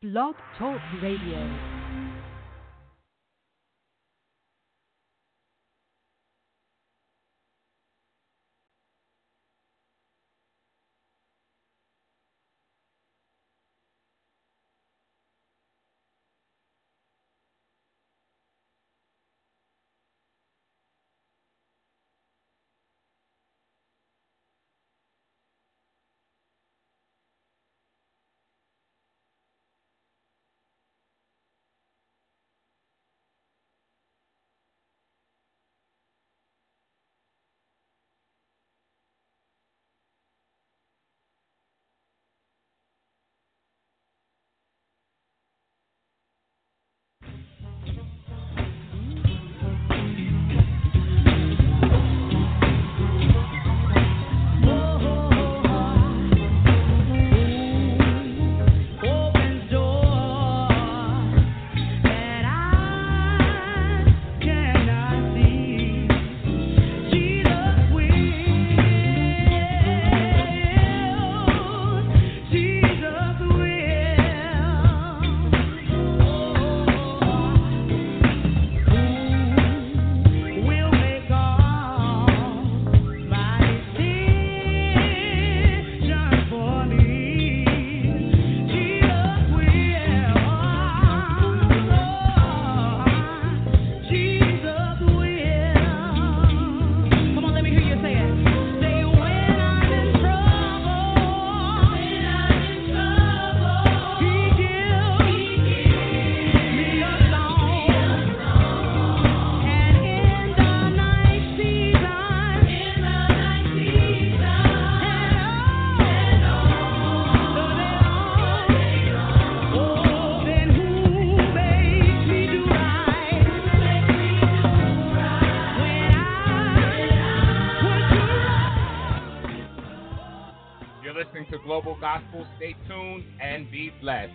Blog Talk Radio. Stay tuned and be blessed.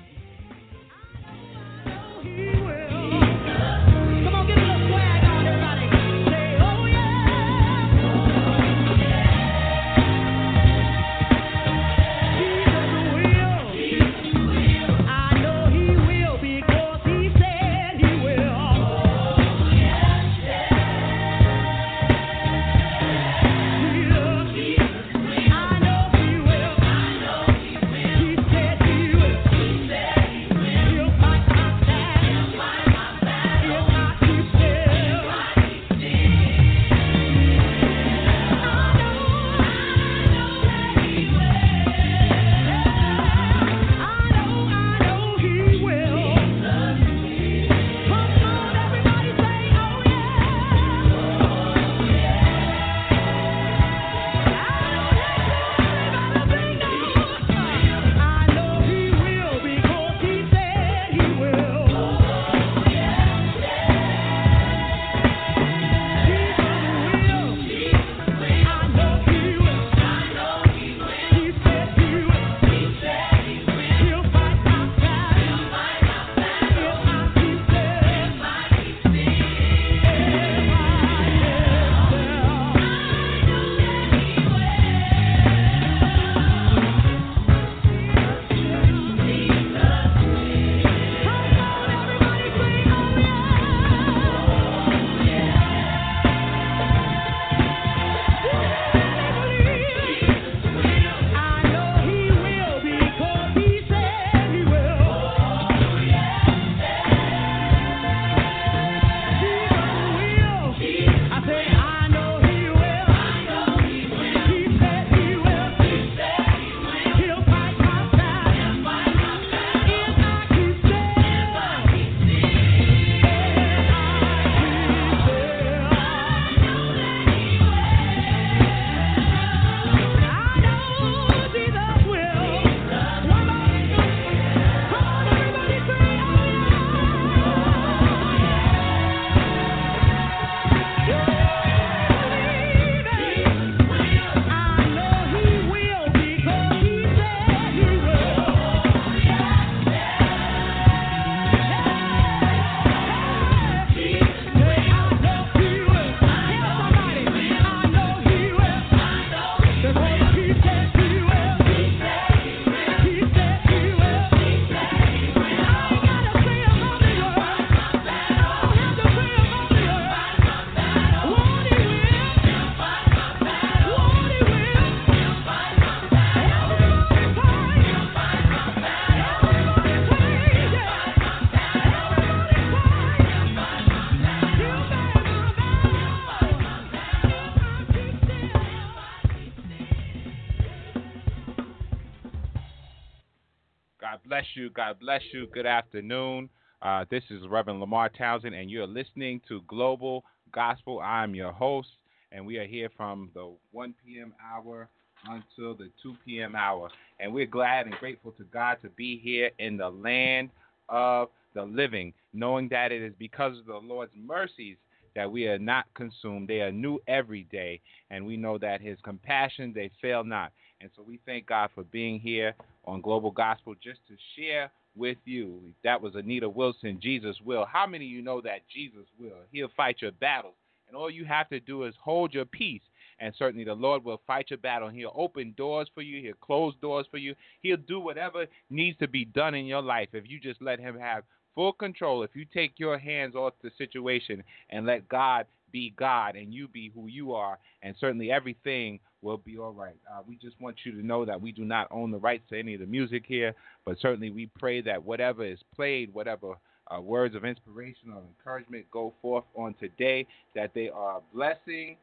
God bless you. Good afternoon. Uh, this is Reverend Lamar Townsend, and you're listening to Global Gospel. I'm your host, and we are here from the 1 p.m. hour until the 2 p.m. hour. And we're glad and grateful to God to be here in the land of the living, knowing that it is because of the Lord's mercies that we are not consumed. They are new every day, and we know that His compassion, they fail not. And so we thank God for being here on Global Gospel just to share with you. That was Anita Wilson, Jesus will. How many of you know that Jesus will? He'll fight your battles. And all you have to do is hold your peace. And certainly the Lord will fight your battle. He'll open doors for you. He'll close doors for you. He'll do whatever needs to be done in your life if you just let Him have full control. If you take your hands off the situation and let God be God and you be who you are, and certainly everything will be all right. Uh, we just want you to know that we do not own the rights to any of the music here, but certainly we pray that whatever is played, whatever uh, words of inspiration or encouragement go forth on today, that they are a blessing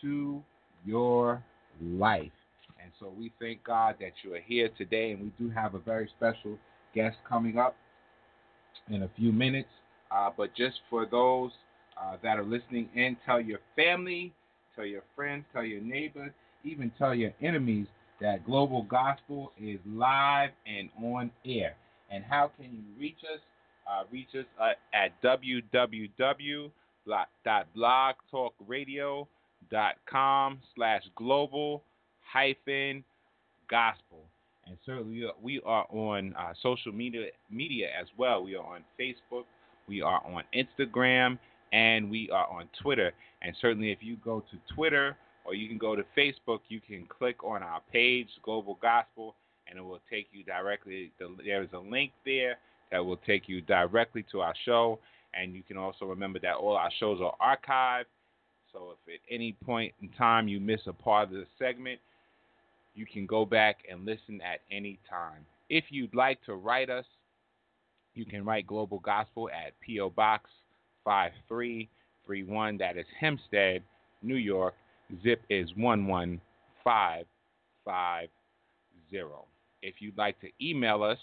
to your life. And so we thank God that you are here today, and we do have a very special guest coming up in a few minutes. Uh, but just for those uh, that are listening in, tell your family, tell your friends, tell your neighbors, even tell your enemies that Global Gospel is live and on air. And how can you reach us? Uh, reach us uh, at www.blogtalkradio.com slash global hyphen gospel. And certainly we are on uh, social media media as well. We are on Facebook, we are on Instagram, and we are on Twitter. And certainly if you go to Twitter or you can go to Facebook, you can click on our page, Global Gospel, and it will take you directly. There is a link there that will take you directly to our show. And you can also remember that all our shows are archived. So if at any point in time you miss a part of the segment, you can go back and listen at any time. If you'd like to write us, you can write Global Gospel at P.O. Box 5331. That is Hempstead, New York. Zip is 11550. If you'd like to email us,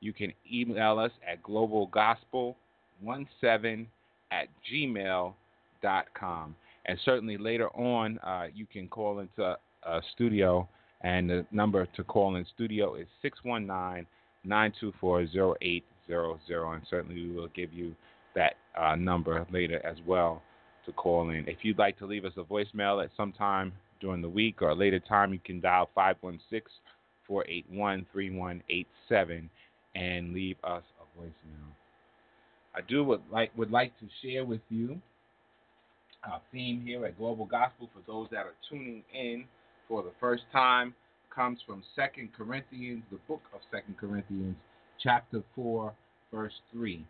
you can email us at globalgospel17 at gmail.com. And certainly later on, uh, you can call into a studio and the number to call in studio is 619 924 0800. And certainly we will give you that uh, number later as well to call in. If you'd like to leave us a voicemail at some time during the week or a later time, you can dial 516 481 3187 and leave us a voicemail. I do would like would like to share with you our theme here at Global Gospel for those that are tuning in for the first time comes from Second Corinthians, the book of Second Corinthians, chapter 4, verse 3.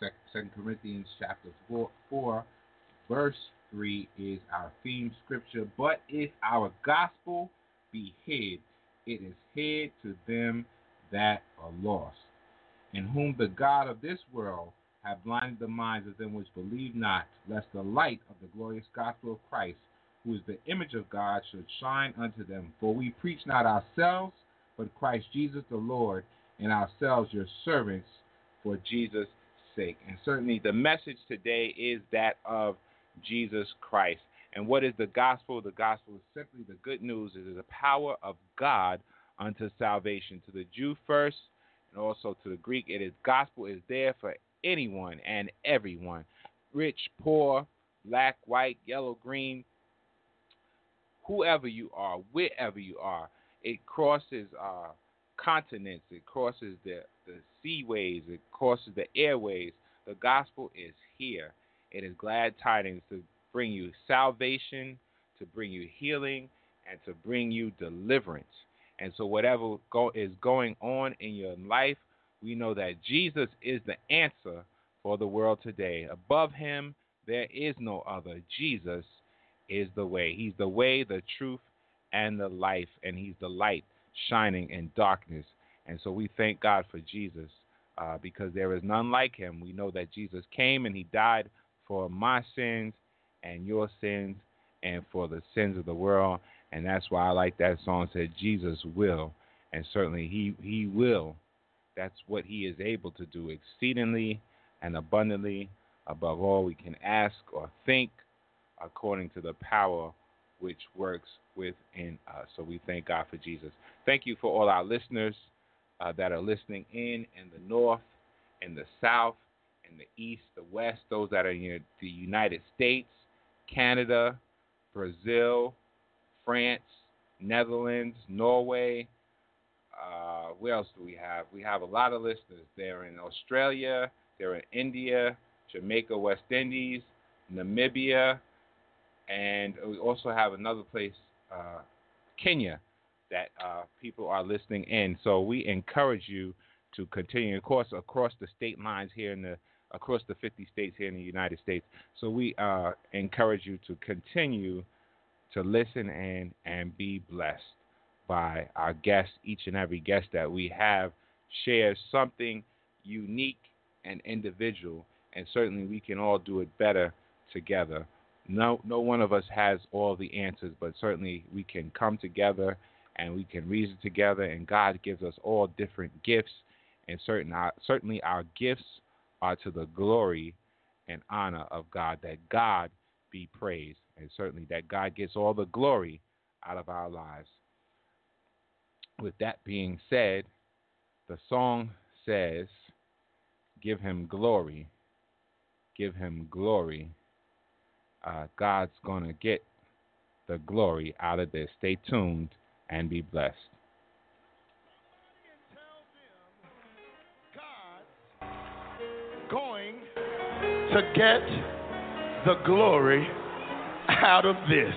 Second Corinthians chapter 4, 4, verse 3 is our theme scripture. But if our gospel be hid, it is hid to them that are lost, in whom the God of this world have blinded the minds of them which believe not, lest the light of the glorious gospel of Christ who is the image of God, should shine unto them. For we preach not ourselves, but Christ Jesus the Lord, and ourselves your servants for Jesus' sake. And certainly the message today is that of Jesus Christ. And what is the gospel? The gospel is simply the good news. It is the power of God unto salvation. To the Jew first, and also to the Greek, it is gospel is there for anyone and everyone. Rich, poor, black, white, yellow, green, whoever you are, wherever you are. It crosses uh, continents, it crosses the, the seaways, it crosses the airways. The gospel is here. It is glad tidings to bring you salvation, to bring you healing, and to bring you deliverance. And so, whatever go, is going on in your life, we know that Jesus is the answer for the world today. Above him, there is no other. Jesus is the way. He's the way, the truth, and the life, and He's the light shining in darkness. And so we thank God for Jesus uh, because there is none like Him. We know that Jesus came and He died for my sins and your sins and for the sins of the world. And that's why I like that song said, Jesus will. and certainly He He will. That's what He is able to do exceedingly and abundantly above all we can ask or think, according to the power which works within us. So we thank God for Jesus. Thank you for all our listeners uh, that are listening in in the north, in the south, in the east, the west, those that are in the United States, Canada, Brazil, France, Netherlands, Norway. Uh, where else do we have? We have a lot of listeners. They're in Australia, they're in India, Jamaica, West Indies, Namibia, and we also have another place, uh, Kenya, that uh, people are listening in. So we encourage you to continue, of course, across the state lines here in the across the 50 states here in the United States. So we uh, encourage you to continue to listen in and be blessed by our guests. Each and every guest that we have shares something unique and individual, and certainly we can all do it better together. No, no one of us has all the answers, but certainly we can come together and we can reason together. And God gives us all different gifts, and certain, uh, certainly our gifts are to the glory and honor of God. That God be praised, and certainly that God gets all the glory out of our lives. With that being said, the song says, Give him glory, give him glory. Uh, God's going to get the glory out of this. Stay tuned and be blessed. going to get the glory out of this.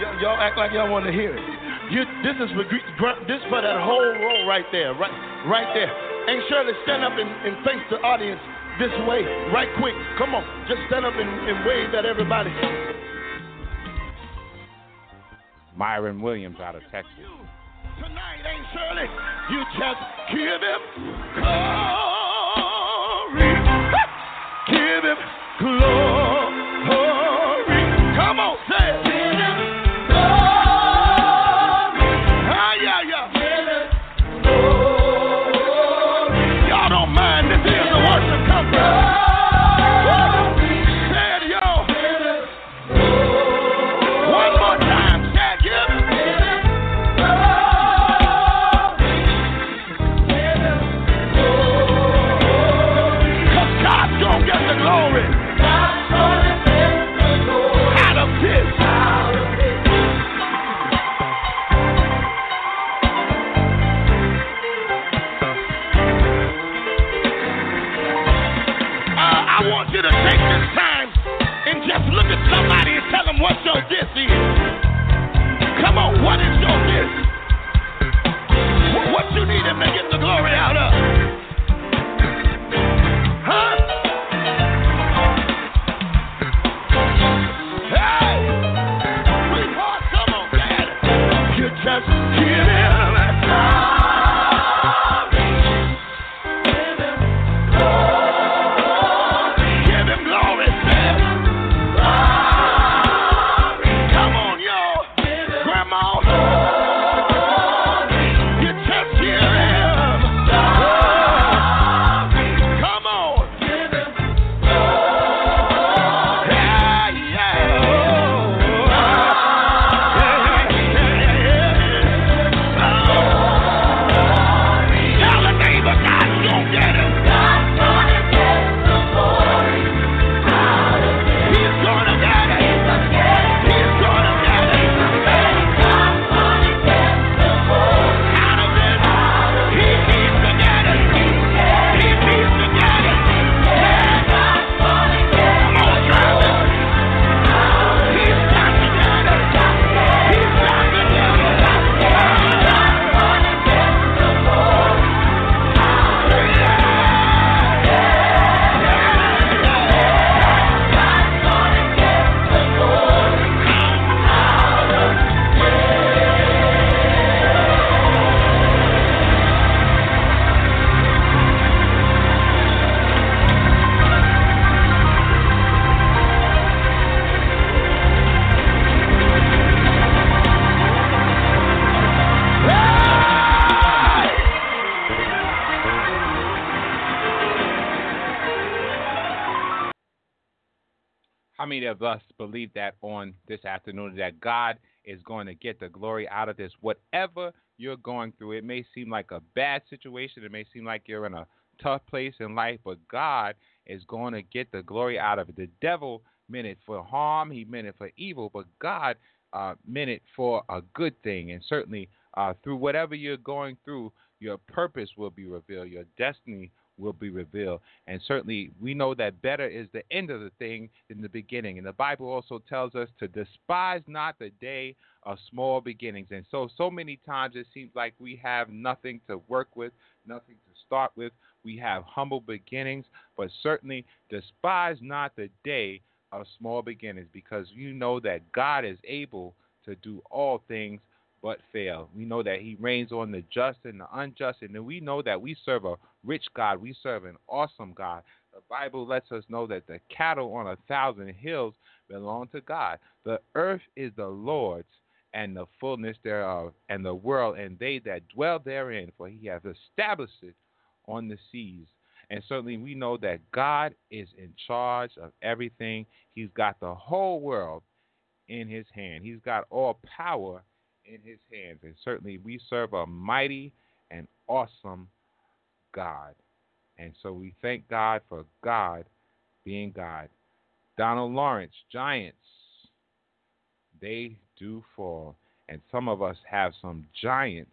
Y'all, y'all act like y'all want to hear it. You, this is for this for that whole row right there, right, right there. And Shirley, stand up and, and face the audience this way, right quick. Come on, just stand up and, and wave at everybody. Myron Williams out of Texas. Tonight ain't Shirley. You just give him glory. Give him glory. Of us believe that on this afternoon that God is going to get the glory out of this? Whatever you're going through, it may seem like a bad situation, it may seem like you're in a tough place in life, but God is going to get the glory out of it. The devil meant it for harm, he meant it for evil, but God uh, meant it for a good thing. And certainly, uh, through whatever you're going through, your purpose will be revealed, your destiny will be revealed. And certainly, we know that better is the end of the thing than the beginning. And the Bible also tells us to despise not the day of small beginnings. And so, so many times it seems like we have nothing to work with, nothing to start with. We have humble beginnings, but certainly despise not the day of small beginnings because you know that God is able to do all things but fail. We know that He rains on the just and the unjust, and we know that we serve a rich God. We serve an awesome God. The Bible lets us know that the cattle on a thousand hills belong to God. The earth is the Lord's and the fullness thereof, and the world and they that dwell therein, for He has established it on the seas. And certainly we know that God is in charge of everything. He's got the whole world in his hand. He's got all power in his hands. And certainly we serve a mighty and awesome God. And so we thank God for God being God. Donald Lawrence, Giants, they do fall. And some of us have some giants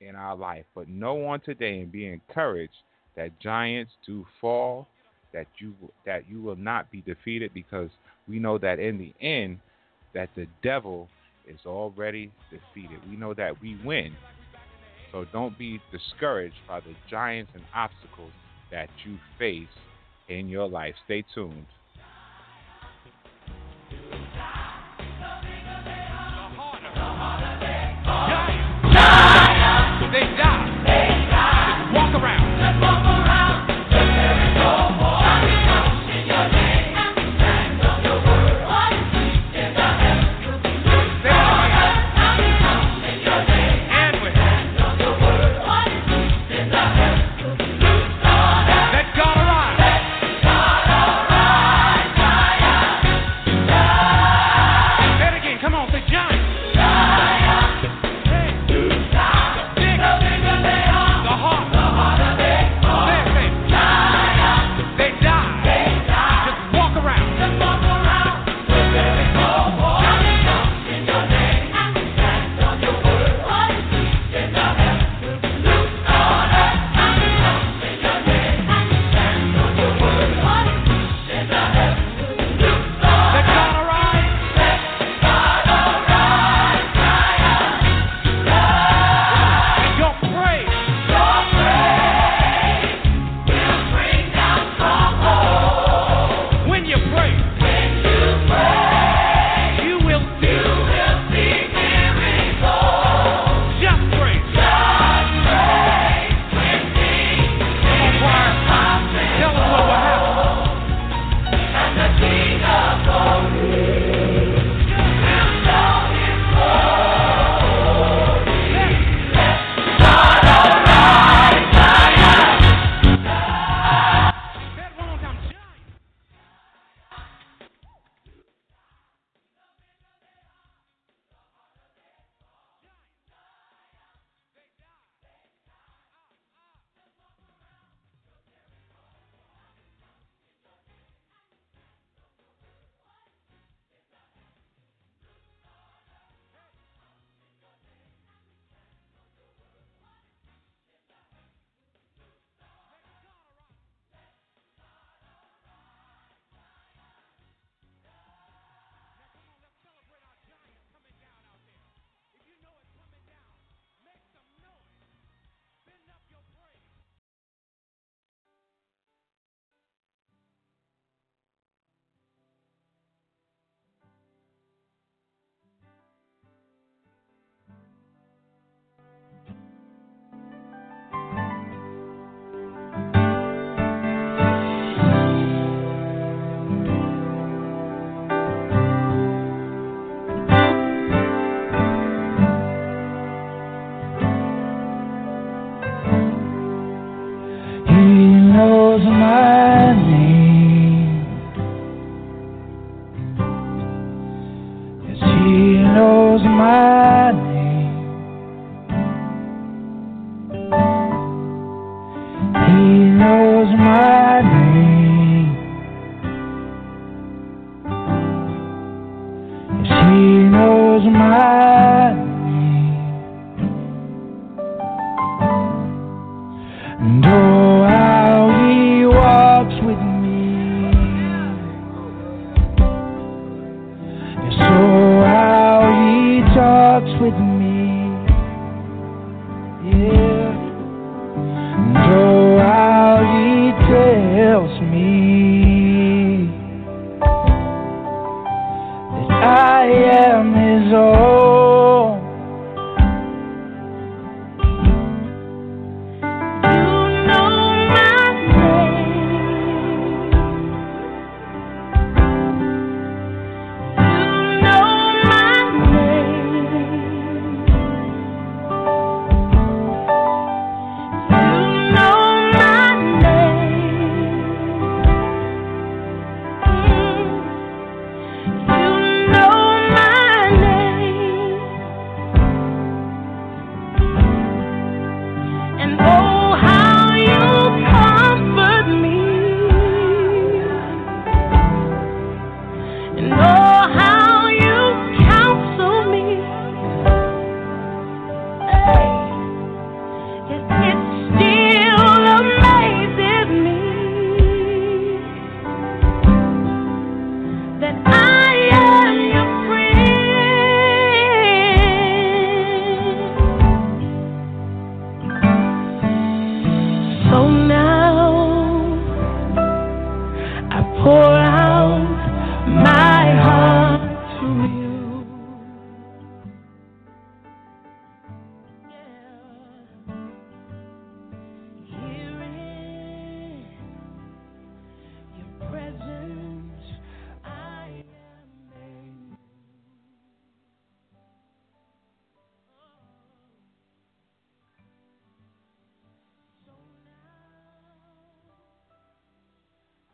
in our life. But know on today and be encouraged that giants do fall, that you that you will not be defeated because we know that in the end that the devil is already defeated. We know that we win. So don't be discouraged by the giants and obstacles that you face in your life. Stay tuned. Die.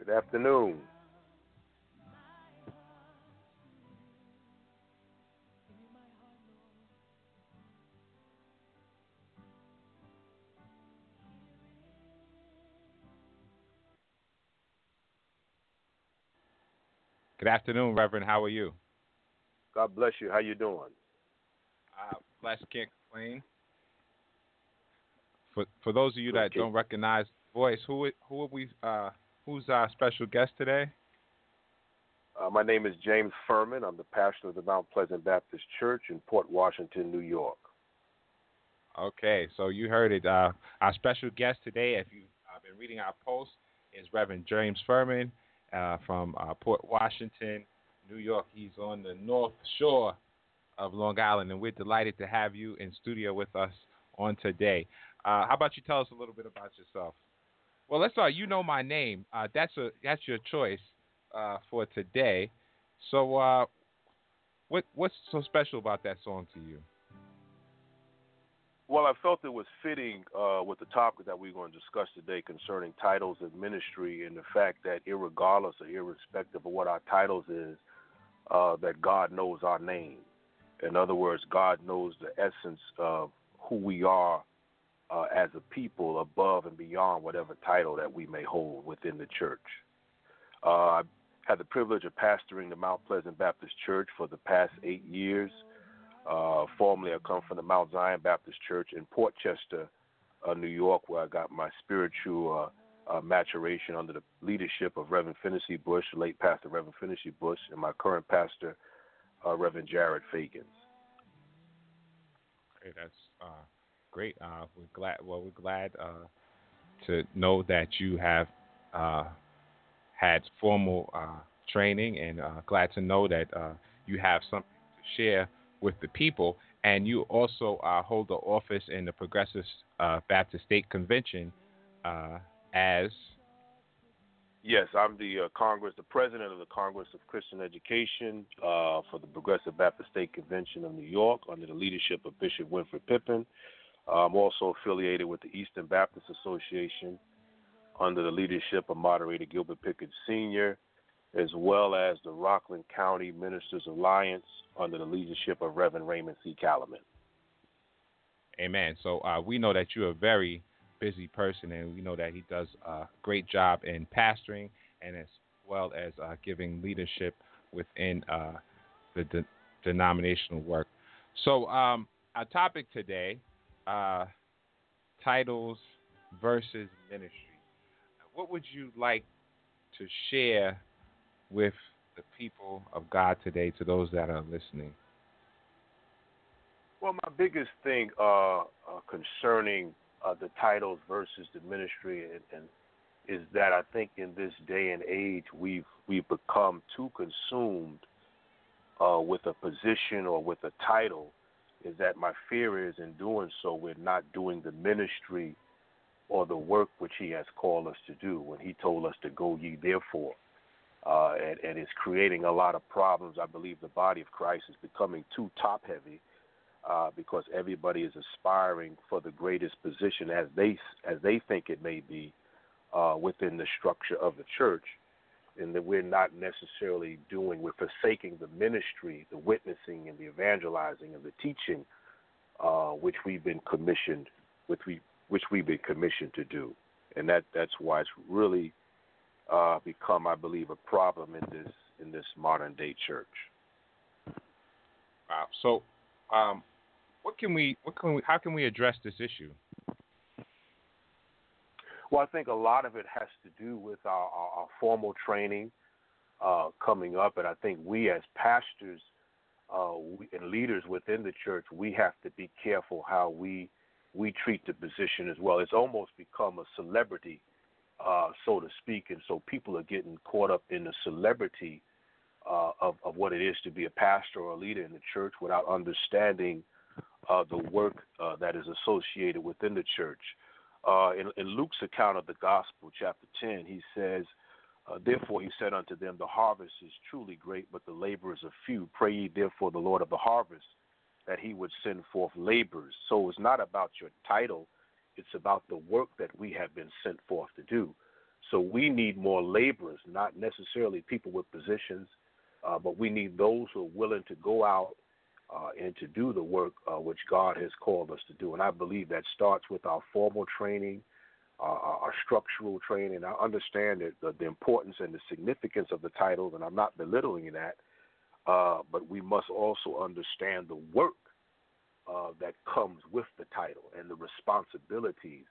Good afternoon. Good afternoon, Reverend. How are you? God bless you. How you doing? Uh, blessed, can't complain. For for those of you that Okay. don't recognize voice, who who are we? Uh, who's our special guest today? Uh, my name is James Furman. I'm the pastor of the Mount Pleasant Baptist Church in Port Washington, New York. Okay, so you heard it. Uh, our special guest today, if you've uh, been reading our post, is Reverend James Furman uh, from uh, Port Washington, New York. He's on the North Shore of Long Island, and we're delighted to have you in studio with us on today. Uh, how about you tell us a little bit about yourself? Well, let's start. You know my name. Uh, that's a that's your choice uh, for today. So, uh, what what's so special about that song to you? Well, I felt it was fitting uh, with the topic that we're going to discuss today concerning titles and ministry and the fact that, irregardless or irrespective of what our titles is, uh, that God knows our name. In other words, God knows the essence of who we are uh, as a people above and beyond whatever title that we may hold within the church. Uh, I had the privilege of pastoring the Mount Pleasant Baptist Church for the past eight years. Uh, formerly, I come from the Mount Zion Baptist Church in Port Chester, uh, New York, where I got my spiritual uh, uh, maturation under the leadership of Reverend Finney Bush, late Pastor Reverend Finney Bush, and my current pastor, Reverend Jared Fagans. Okay, that's great. Uh, we're glad. Well, we're glad uh, to know that you have uh, had formal uh, training, and uh, glad to know that uh, you have something to share with the people. And you also hold the office in the Progressive Baptist State Convention as Yes, I'm the Congress, the president of the Congress of Christian Education for the Progressive Baptist State Convention of New York under the leadership of Bishop Winfred Pippin. I'm also affiliated with the Eastern Baptist Association under the leadership of Moderator Gilbert Pickett Sr. as well as the Rockland County Ministers Alliance under the leadership of Reverend Raymond C. Calaman. Amen. So uh, we know that you're a very busy person, and we know that he does a great job in pastoring and as well as uh, giving leadership within uh, the de- denominational work. So um, our topic today, uh, titles versus ministry. What would you like to share with the people of God today, to those that are listening? Well, my biggest thing uh, uh, concerning uh, the titles versus the ministry, and, and is that I think in this day and age we've we've become too consumed uh, with a position or with a title. Is that my fear is in doing so we're not doing the ministry or the work which He has called us to do. When He told us to go ye therefore, uh, and, and it's creating a lot of problems. I believe the body of Christ is becoming too top heavy uh, because everybody is aspiring for the greatest position as they as they think it may be uh, within the structure of the church, and that we're not necessarily doing. We're forsaking the ministry, the witnessing, and the evangelizing and the teaching, uh, which we've been commissioned, which we which we've been commissioned to do, and that that's why it's really uh, become, I believe, a problem in this in this modern day church. Wow. So, um, what can we, what can we, how can we address this issue? Well, I think a lot of it has to do with our, our, our formal training uh, coming up, and I think we as pastors uh, we, and leaders within the church, we have to be careful how we we treat the position as well. It's almost become a celebrity, uh, so to speak, and so people are getting caught up in the celebrity uh, of of what it is to be a pastor or a leader in the church without understanding uh, the work uh, that is associated within the church. Uh, in, in, Luke's account of the gospel, chapter 10, he says, uh, Therefore he said unto them, The harvest is truly great, but the laborers are few. Pray ye therefore the Lord of the harvest that he would send forth laborers. So it's not about your title, it's about the work that we have been sent forth to do. So we need more laborers, not necessarily people with positions, uh, but we need those who are willing to go out uh, and to do the work uh, which God has called us to do. And I believe that starts with our formal training, uh, our structural training. I understand that the, the, importance and the significance of the titles, and I'm not belittling that, uh, but we must also understand the work uh, that comes with the title and the responsibilities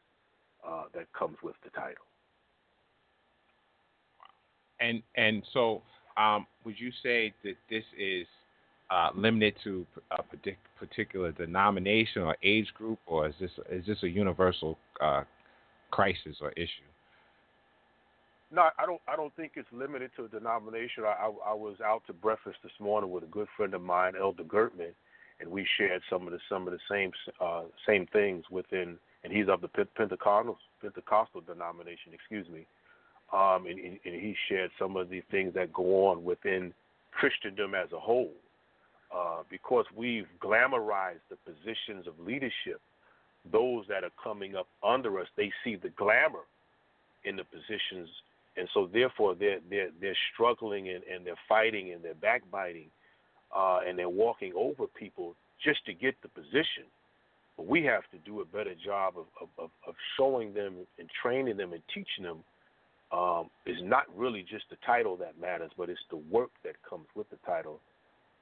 uh, that comes with the title. And and so, um, would you say that this is uh, limited to a particular denomination or age group, or is this is this a universal uh, crisis or issue? No, I don't. I don't think it's limited to a denomination. I, I, I was out to breakfast this morning with a good friend of mine, Elder Gertman, and we shared some of the some of the same uh, same things within. And he's of the Pentecostal Pentecostal denomination. Excuse me. Um, and, and, and he shared some of the things that go on within Christendom as a whole uh, because we've glamorized the positions of leadership, those that are coming up under us, they see the glamour in the positions, and so therefore they're they're they're struggling and, and they're fighting and they're backbiting, uh, and they're walking over people just to get the position. But we have to do a better job of of, of showing them and training them and teaching them. Um, is not really just the title that matters, but it's the work that comes with the title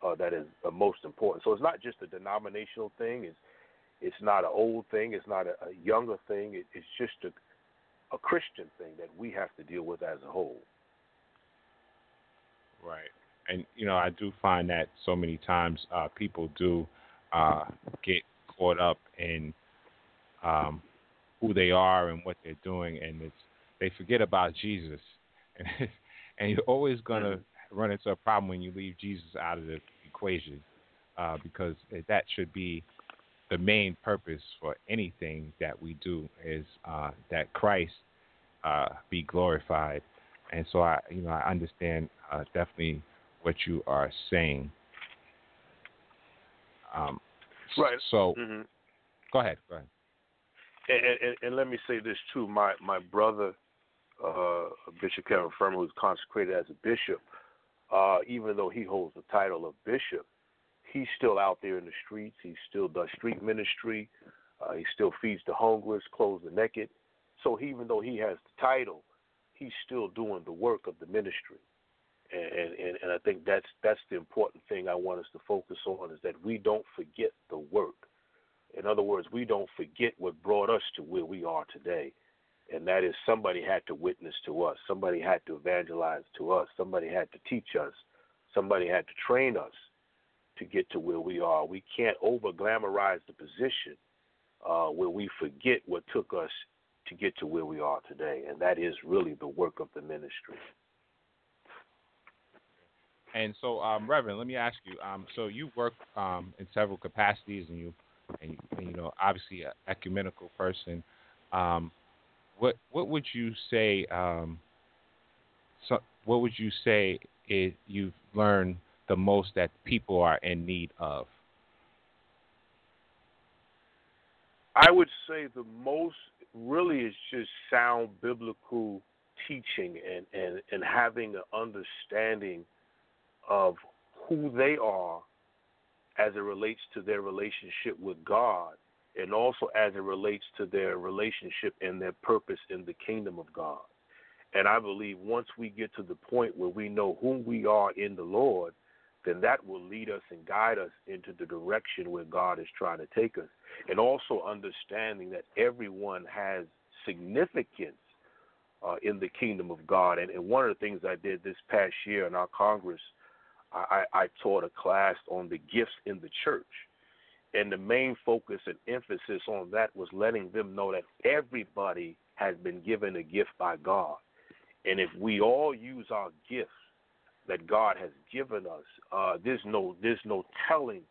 uh, that is uh, most important. So it's not just a denominational thing. It's it's not an old thing. It's not a, a younger thing. It, it's just a, a Christian thing that we have to deal with as a whole. Right, and you know I do find that so many times uh, people do uh, get caught up in um, who they are and what they're doing, and it's they forget about Jesus, and and you're always gonna mm-hmm run into a problem when you leave Jesus out of the equation, uh, because that should be the main purpose for anything that we do is uh, that Christ uh, be glorified. And so I, you know, I understand uh, definitely what you are saying. Um, right. So, mm-hmm. go ahead. Go ahead. And, and, and, let me say this too. My my brother uh, Bishop Kevin Furman, who's consecrated as a bishop, uh, even though he holds the title of bishop, he's still out there in the streets. He still does street ministry. Uh, he still feeds the hungry, clothes the naked. So even though he has the title, he's still doing the work of the ministry. And, and and I think that's that's the important thing I want us to focus on is that we don't forget the work. In other words, we don't forget what brought us to where we are today and that is somebody had to witness to us, somebody had to evangelize to us, somebody had to teach us, somebody had to train us to get to where we are. We can't over glamorize the position uh, where we forget what took us to get to where we are today, and that is really the work of the ministry. And so, um, Reverend, let me ask you. Um, so you work um, in several capacities, and you, and, and you know, obviously, an ecumenical person. What what would you say? Um, so, what would you say is you've learned the most that people are in need of? I would say the most really is just sound biblical teaching and, and, and having an understanding of who they are as it relates to their relationship with God and also as it relates to their relationship and their purpose in the kingdom of God. And I believe once we get to the point where we know who we are in the Lord, then that will lead us and guide us into the direction where God is trying to take us. And also understanding that everyone has significance uh, in the kingdom of God. And, and, one of the things I did this past year in our Congress, I, I taught a class on the gifts in the church. And the main focus and emphasis on that was letting them know that everybody has been given a gift by God. And if we all use our gifts that God has given us, uh, there's no there's no telling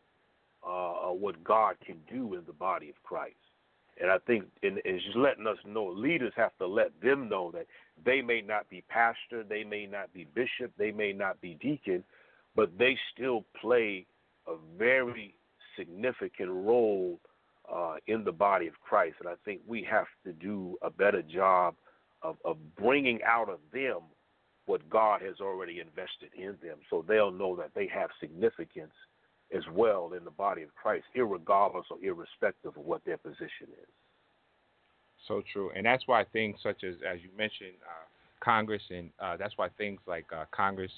uh, what God can do in the body of Christ. And I think and it's just letting us know leaders have to let them know that they may not be pastor, they may not be bishop, they may not be deacon, but they still play a very significant role uh, in the body of Christ. And I think we have to do a better job of, of bringing out of them what God has already invested in them so they'll know that they have significance as well in the body of Christ, regardless or irrespective of what their position is. So true. And that's why things such as, as you mentioned, uh, Congress, and uh, that's why things like uh, Congress,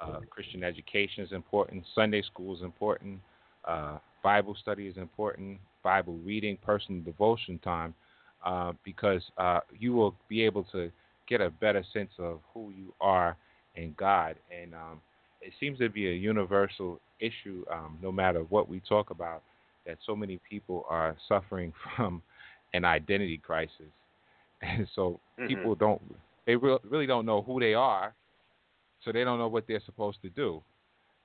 uh, Christian education is important, Sunday school is important, uh, Bible study is important, Bible reading, personal devotion time, uh, because uh, you will be able to get a better sense of who you are in God. And um, it seems to be a universal issue, um, no matter what we talk about, that so many people are suffering from an identity crisis. And so mm-hmm. people don't, they re- really don't know who they are, so they don't know what they're supposed to do.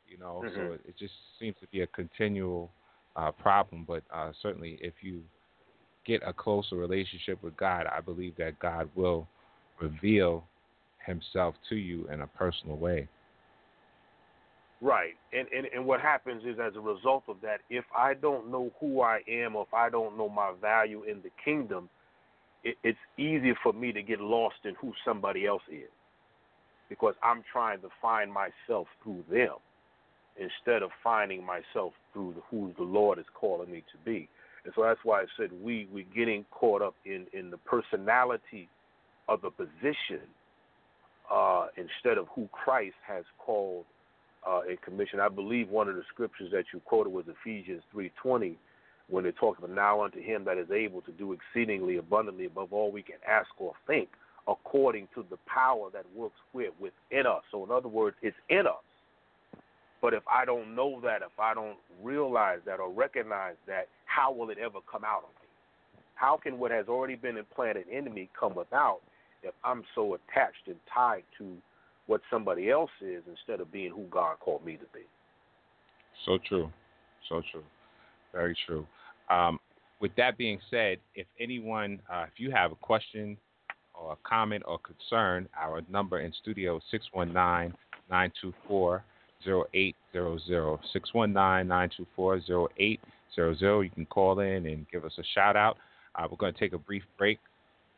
You know, mm-hmm. so it, it just seems to be a continual uh, problem. But uh, certainly, if you get a closer relationship with God, I believe that God will reveal Himself to you in a personal way. Right, and, and and what happens is, as a result of that, if I don't know who I am, or if I don't know my value in the kingdom, it, it's easier for me to get lost in who somebody else is, because I'm trying to find myself through them instead of finding myself through the, who the Lord is calling me to be. And so that's why I said we we're getting caught up in in the personality of the position uh, instead of who Christ has called uh, and commissioned. I believe one of the scriptures that you quoted was Ephesians three twenty, when it talks about now unto him that is able to do exceedingly abundantly above all we can ask or think, according to the power that works within us. So in other words, it's in us. But if I don't know that, if I don't realize that or recognize that, how will it ever come out of me? How can what has already been implanted in me come about if I'm so attached and tied to what somebody else is instead of being who God called me to be? So true. So true. Very true. Um, with that being said, if anyone, uh, if you have a question or a comment or concern, our number in studio is 619 924 0800. 619-924-0800. You can call in and give us a shout out. Uh, we're going to take a brief break.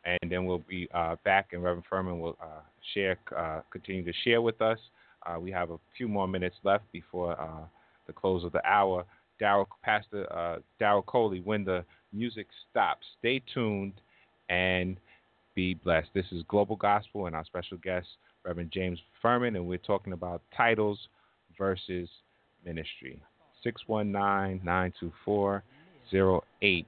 and then we'll be uh, back, and Reverend Furman will uh, share, uh, continue to share with us. Uh, we have a few more minutes left before uh, the close of the hour. Daryl, Pastor uh, Coley, when the music stops, stay tuned and be blessed. This is Global Gospel, and our special guest, Reverend James Furman, and we're talking about titles versus ministry. 619 924 0800.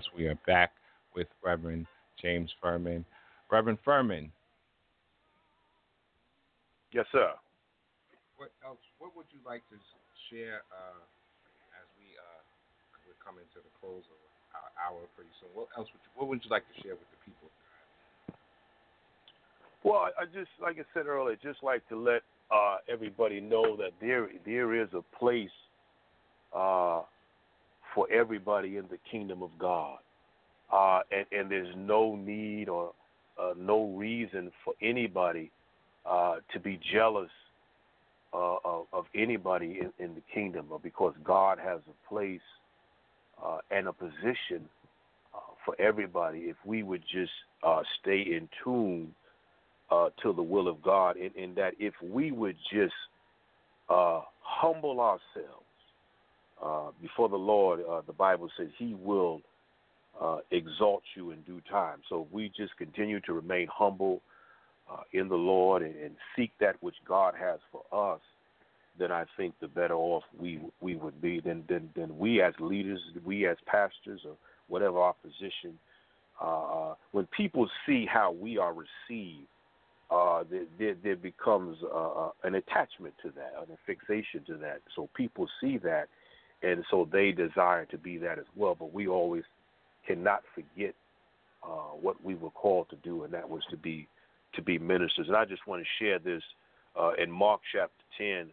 The music stops, we are back with Reverend James Furman. Reverend Furman, Yes, sir. what else? What would you like to share uh, as we uh, we're coming to the close of our hour pretty soon? What else would you, what would you like to share with the people? Well, I, I just like I said earlier, just like to let uh, everybody know that there there is a place uh, for everybody in the kingdom of God, uh, and, and there's no need or uh, no reason for anybody uh, to be jealous uh, of, of anybody in, in the kingdom, because God has a place uh, and a position uh, for everybody. If we would just stay in tune to the will of God, and, in that if we would just humble ourselves uh, before the Lord, uh, the Bible says He will uh, exalt you in due time. So if we just continue to remain humble uh, in the Lord and, and seek that which God has for us, then I think the better off we we would be. Then then then we as leaders, we as pastors, or whatever our position. Uh, when people see how we are received, uh, there, there, there becomes uh, an attachment to that, an fixation to that. So people see that, and so they desire to be that as well. But we always cannot forget uh, what we were called to do, and that was to be to be ministers. And I just want to share this uh, in Mark chapter ten,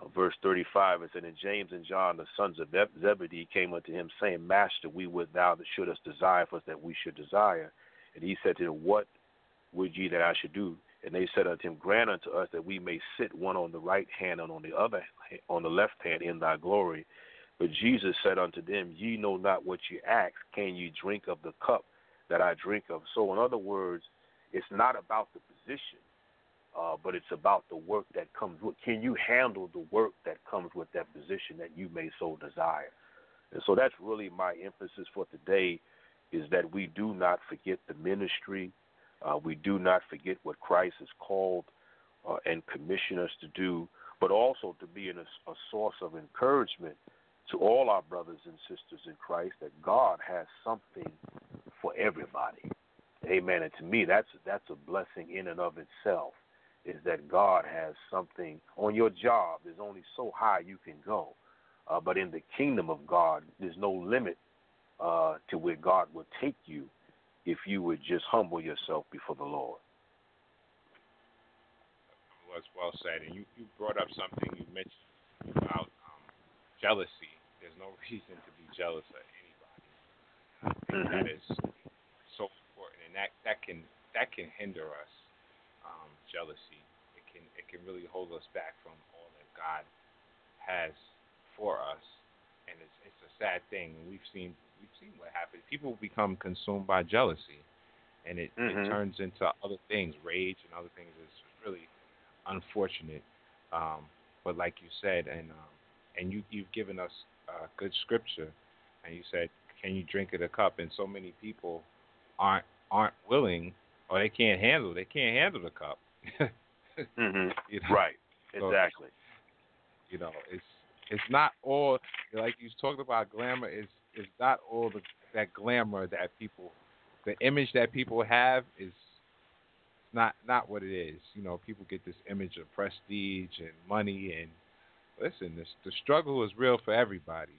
uh, verse thirty-five. It said, "And James and John, the sons of Zebedee, came unto him, saying, Master, we would thou that shouldest desire for us that we should desire." And he said to them, What would ye that I should do? And they said unto him, Grant unto us that we may sit one on the right hand and on the other on the left hand in thy glory. But Jesus said unto them, Ye know not what ye ask. Can ye drink of the cup that I drink of? So, in other words, it's not about the position, uh, but it's about the work that comes with. Can you handle the work that comes with that position that you may so desire? And so that's really my emphasis for today is that we do not forget the ministry. Uh, we do not forget what Christ has called uh, and commissioned us to do, but also to be a source of encouragement to all our brothers and sisters in Christ that God has something for everybody. Amen. And to me, that's that's a blessing in and of itself. Is that God has something on your job? There's only so high you can go, uh, but in the kingdom of God, there's no limit uh, to where God will take you if you would just humble yourself before the Lord. was well said. And you, you brought up something you mentioned about um, jealousy. No reason to be jealous of anybody. Mm-hmm. That is so important, and that that can that can hinder us. Um, jealousy. It can it can really hold us back from all that God has for us, and it's it's a sad thing. We've seen we've seen what happens. People become consumed by jealousy, and it, Mhm. it turns into other things, rage and other things. It's really unfortunate. Um, but like you said, and um, and you you've given us uh, good scripture, and you said, "Can you drink of the cup?" And so many people aren't aren't willing, or they can't handle. They can't handle the cup. hmm You know? Right. So- Exactly. You know, it's it's not all like you talked about glamour. Is is not all the that glamour that people, the image that people have is not not what it is. You know, people get this image of prestige and money and listen, this the struggle is real for everybody.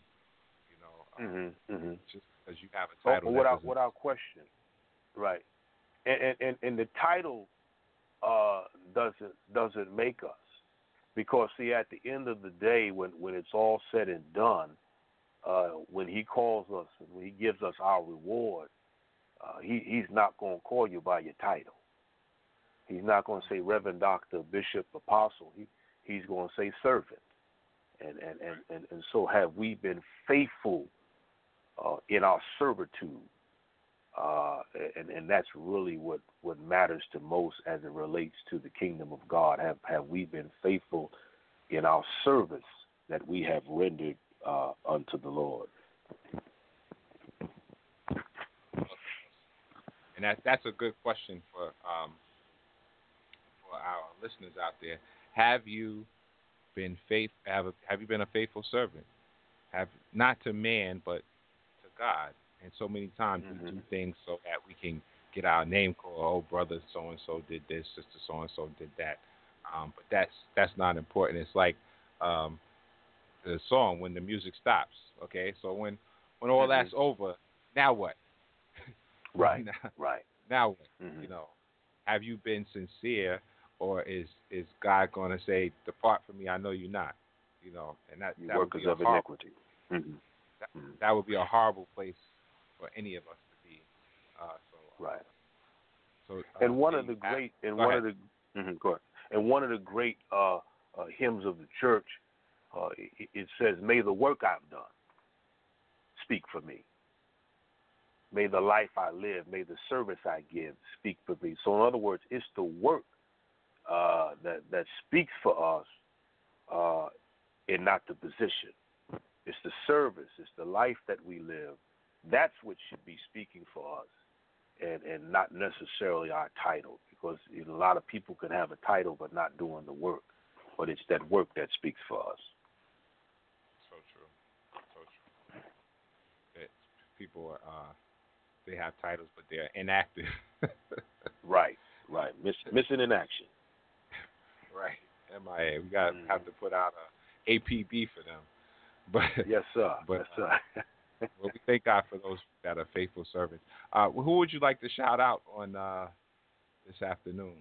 You know, um, hmm hmm just because you have a Oh, title. that without without question, right? And and and, and the title uh, doesn't doesn't make us because see at the end of the day when when it's all said and done, uh, when he calls us and when he gives us our reward, uh, he he's not going to call you by your title. He's not going to say Reverend Doctor Bishop Apostle. He he's going to say servant. And and, and, and and so have we been faithful uh, in our servitude. Uh, and, and that's really what, what matters to most as it relates to the kingdom of God. Have, have we been faithful in our service that we have rendered uh, unto the Lord? and that that's a good question for um for our listeners out there. Have you been faith have a, have you been a faithful servant? Have not to man but to God. And so many times we do Mhm. things so that we can get our name called. Oh, brother so and so did this, sister so and so did that. Um, but that's that's not important. It's like um, the song when the music stops. Okay, so when when all Mhm. that's over, now what? Right, now, right. now what? Mhm. You know, have you been sincere, or is is God going to say, "Depart from me, I know you not"? You know, and that You that would workers be a of horrible, iniquity. hmm that, Mhm. that would be a horrible place for any of us to be. Uh, so, Right. so uh, And one of the great, and one of the, mhm, go ahead. and one of the great uh, uh, hymns of the church, uh, it, it says, "May the work I've done speak for me. May the life I live, may the service I give speak for me." So, in other words, it's the work uh, that that speaks for us, uh, and not the position. It's the service, it's the life that we live. That's what should be speaking for us and and not necessarily our title because you know, a lot of people can have a title but not doing the work but it's that work that speaks for us So true. So true. That people are, uh, they have titles, but they're inactive. right right Miss, missing in action right. MIA. We got Mhm. have to put out a APB for them. But yes sir But, yes sir well, we thank God for those that are faithful servants. Uh, who would you like to shout out on uh, this afternoon?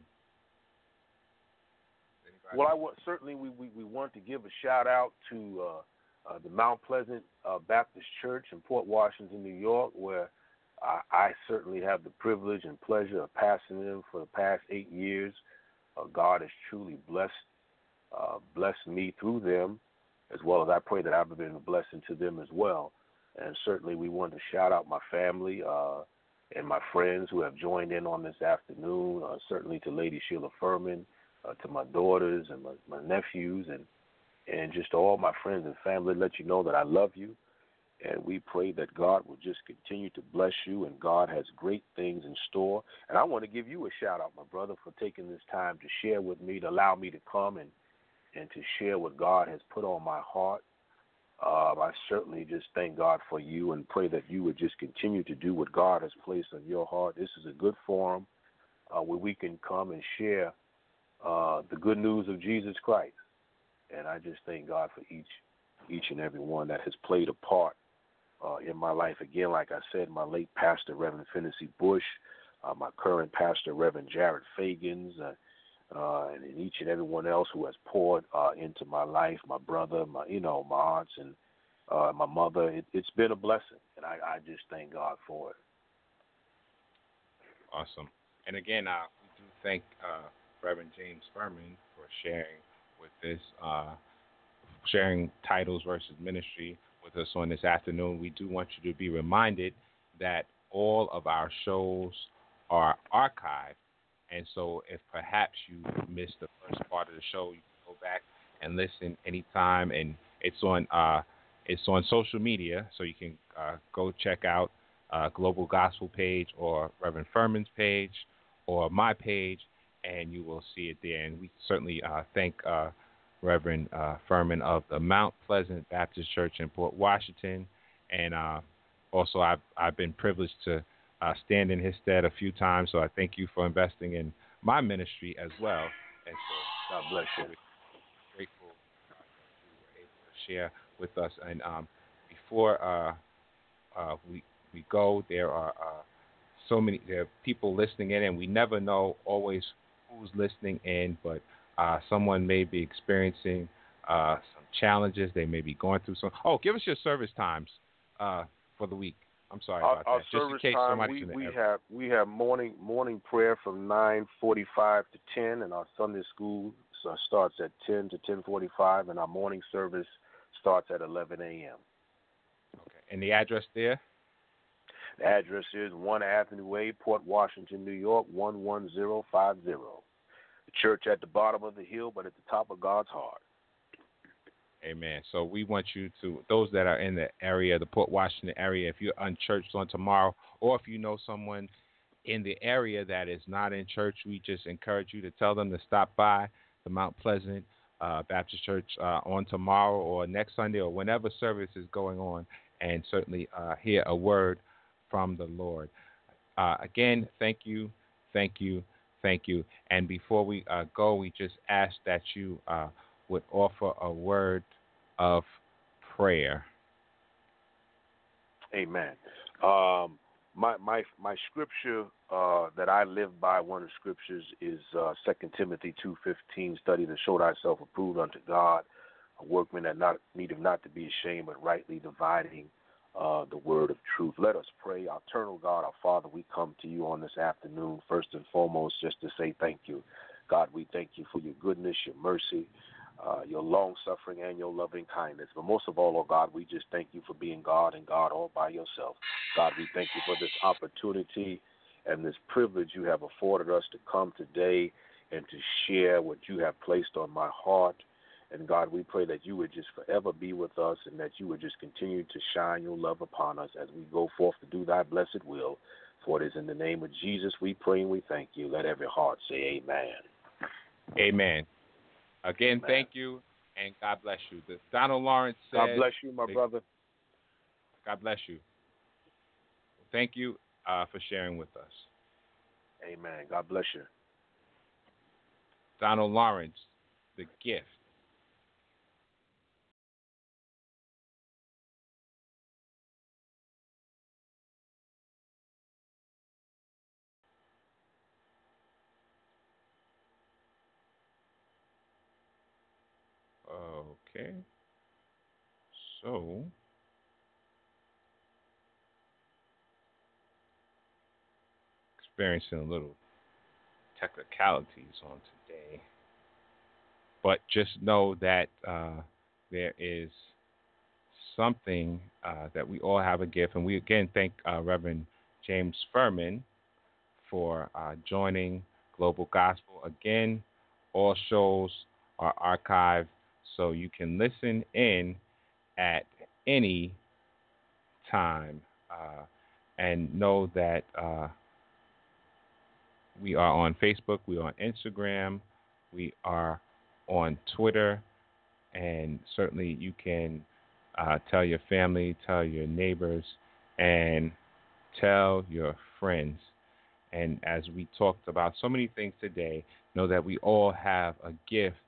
Anybody? well I want certainly we, we we want to give a shout out to uh, uh, the Mount Pleasant uh, Baptist Church in Port Washington New York where I, I certainly have the privilege and pleasure of passing them for the past eight years. Uh, God has truly blessed uh, blessed me through them, as well as I pray that I've been a blessing to them as well. And certainly, we want to shout out my family uh, and my friends who have joined in on this afternoon. Uh, certainly to Lady Sheila Furman, uh, to my daughters and my, my nephews, and and just all my friends and family. Let you know that I love you, and we pray that God will just continue to bless you, and God has great things in store. And I want to give you a shout out, my brother, for taking this time to share with me, to allow me to come and and to share what God has put on my heart. Um, I certainly just thank God for you and pray that you would just continue to do what God has placed on your heart. This is a good forum uh, where we can come and share uh, the good news of Jesus Christ. And I just thank God for each each and every one that has played a part uh, in my life. Again, like I said, my late pastor, Reverend Finney Bush, uh, my current pastor, Reverend Jared Fagans, uh, uh, and each and everyone else who has poured uh, into my life, my brother, my you know, my aunts and uh, my mother. It, it's been a blessing, and I, I just thank God for it. Awesome. And again, we do thank Reverend James Furman for sharing with this, sharing titles versus ministry with us on this afternoon. We do want you to be reminded that all of our shows are archived and so, if perhaps you missed the first part of the show, you can go back and listen anytime. And it's on uh, it's on social media, so you can uh, go check out uh, Global Gospel page or Reverend Furman's page or my page, and you will see it there. And we certainly uh, thank uh, Reverend uh, Furman of the Mount Pleasant Baptist Church in Port Washington, and also I've I've been privileged to uh, stand in his stead a few times. So I thank you for investing in my ministry as well. And so God bless you. Grateful uh, you were able to share with us. And um, before uh, uh, we we go, there are uh, so many there are people listening in, and we never know always who's listening in, but uh, someone may be experiencing uh, some challenges. They may be going through some. Oh, give us your service times uh, for the week. I'm sorry our, about our that. service time, we, we have we have morning morning prayer from 9:45 to 10, and our Sunday school uh, starts at 10 to 10:45, and our morning service starts at 11 a.m. Okay, and the address there? The address is One Avenue Way, Port Washington, New York 11050. The church at the bottom of the hill, but at the top of God's heart. Amen. So we want you to those that are in the area, the Port Washington area, if you're unchurched on tomorrow, or if you know someone in the area that is not in church, we just encourage you to tell them to stop by the Mount Pleasant uh, Baptist Church uh, on tomorrow or next Sunday or whenever service is going on, and certainly uh, hear a word from the Lord. Uh, again, thank you, thank you, thank you. And before we uh, go, we just ask that you uh, would offer a word of prayer. Amen. Um, my my my scripture uh, that I live by, one of the scriptures is uh, Second Timothy two fifteen. Study to show thyself approved unto God, a workman that not needeth not to be ashamed, but rightly dividing uh, the word of truth. Let us pray. Our eternal God, our Father, we come to you on this afternoon first and foremost just to say thank you. God, we thank you for your goodness, your mercy uh, your long suffering and your loving kindness. But most of all, oh God, we just thank you for being God and God all by yourself. God, we thank you for this opportunity and this privilege you have afforded us to come today and to share what you have placed on my heart. And God, we pray that you would just forever be with us and that you would just continue to shine your love upon us as we go forth to do thy blessed will. For it is in the name of Jesus we pray and we thank you. Let every heart say amen. Amen. Again, thank you, and God bless you. The Donald Lawrence said, God bless you, my brother. God bless you. Thank you uh, for sharing with us. Amen. God bless you. Donald Lawrence, the gift. Okay. So experiencing a little technicalities on today. But just know that uh, there is something uh, that we all have a gift. And we again thank uh, Reverend James Furman for uh, joining Global Gospel. Again, all shows are archived so you can listen in at any time uh, and know that uh, we are on Facebook, we are on Instagram, we are on Twitter, and certainly you can Uh, tell your family, tell your neighbors, and tell your friends. And as we talked about so many things today, know that we all have a gift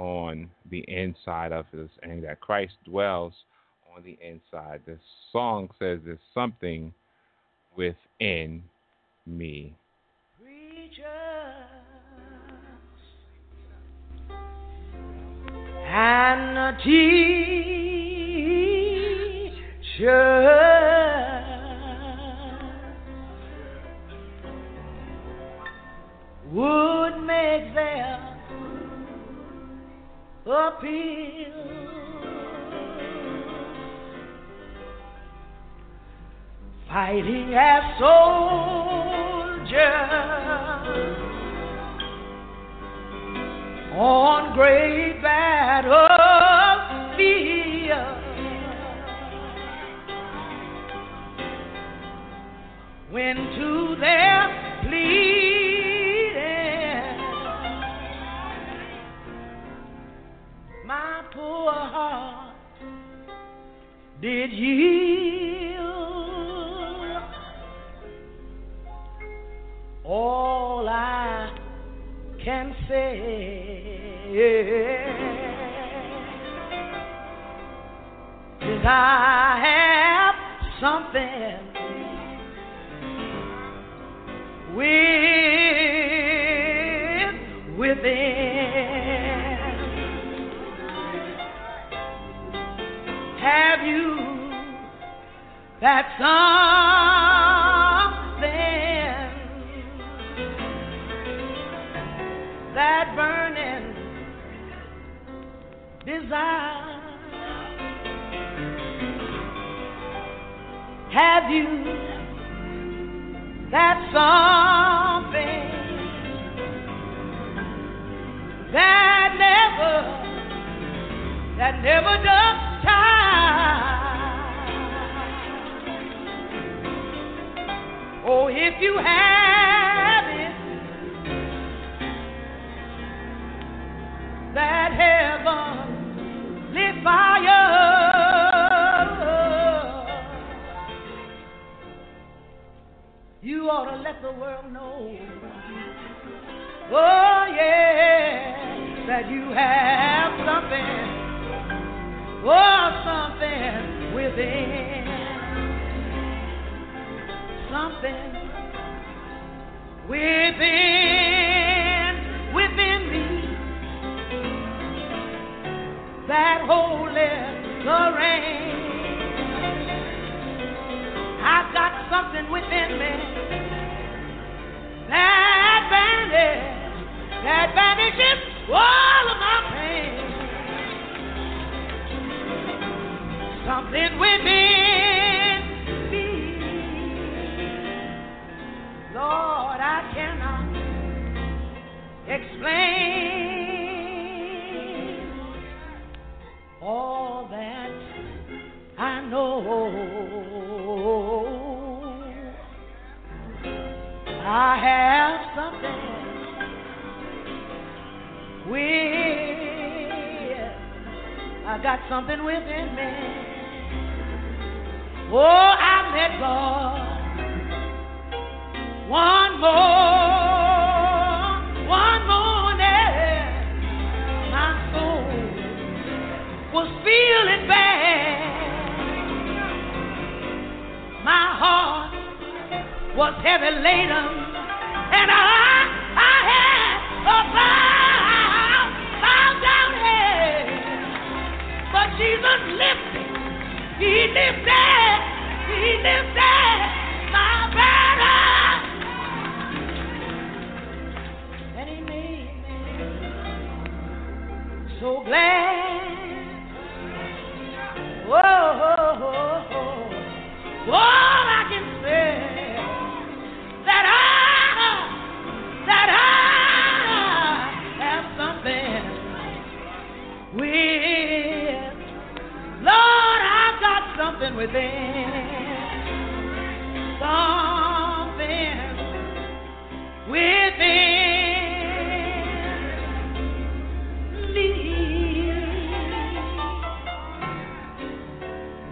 on the inside of us and that Christ dwells on the inside. The song says there's something within me. Preachers and teachers would make their appeal. Fighting as soldiers on great battlefield. When to their poor heart did yield. All I can say is I have something with that something? that burning desire. Have you that something that never, that never does you have it. that heaven lit fire. You ought to let the world know. Oh, yeah, that you have something. Oh, something within. Something within, within me that holy terrain. I've got something within me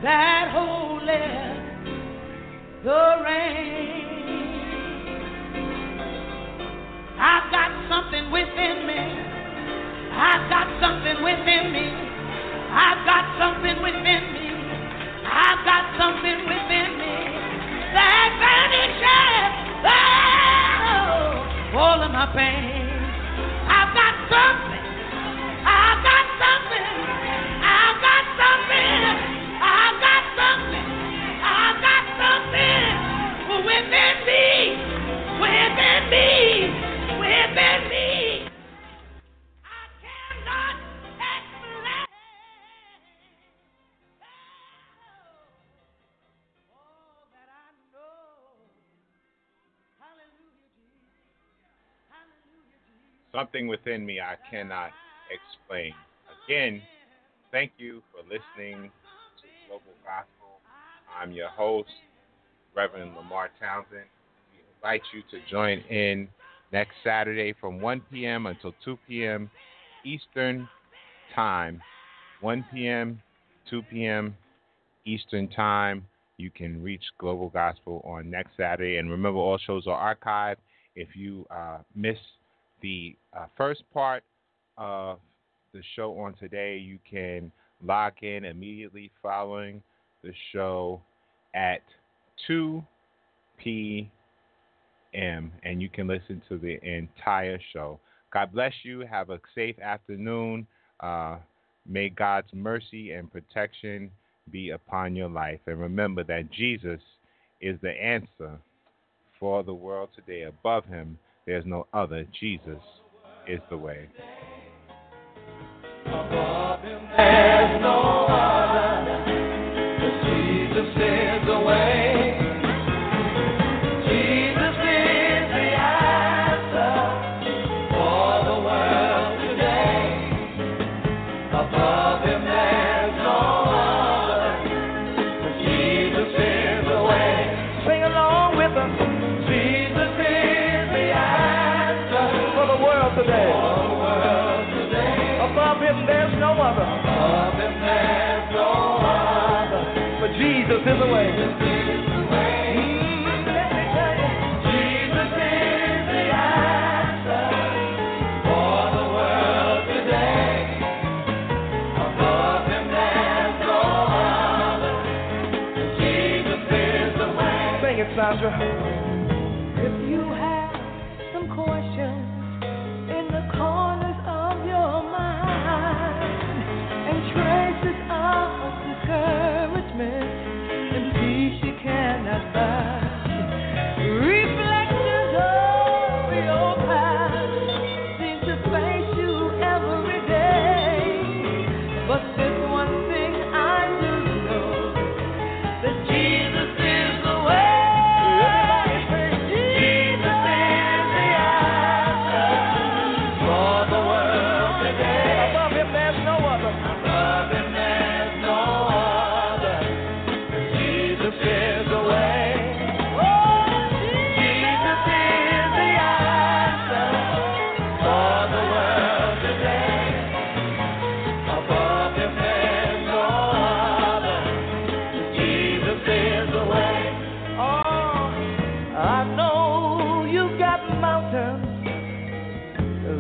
that holdeth the rain. I've got something within me. I've got something within me. I've got something within me. I've got something within me that vanishes oh, all of my pain. I've got something. Something within me I cannot explain. Again, thank you for listening to Global Gospel. I'm your host, Reverend Lamar Townsend. We invite you to join in next Saturday from 1 p.m. until 2 p.m. Eastern Time. 1 p.m., 2 p.m. Eastern Time. You can reach Global Gospel on next Saturday. And remember, all shows are archived. If you uh, miss the uh, first part of the show on today, you can log in immediately following the show at 2 p.m. and you can listen to the entire show. God bless you. Have a safe afternoon. Uh, may God's mercy and protection be upon your life. And remember that Jesus is the answer for the world today. Above him, there's no other. Jesus is the way.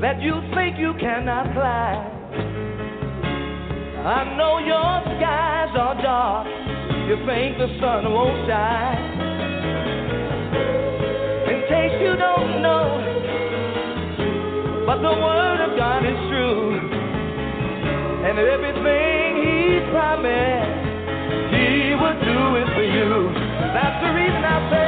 That you think you cannot climb. I know your skies are dark. You think the sun won't shine. In case you don't know, but the word of God is true. And everything He promised, He will do it for you. That's the reason I say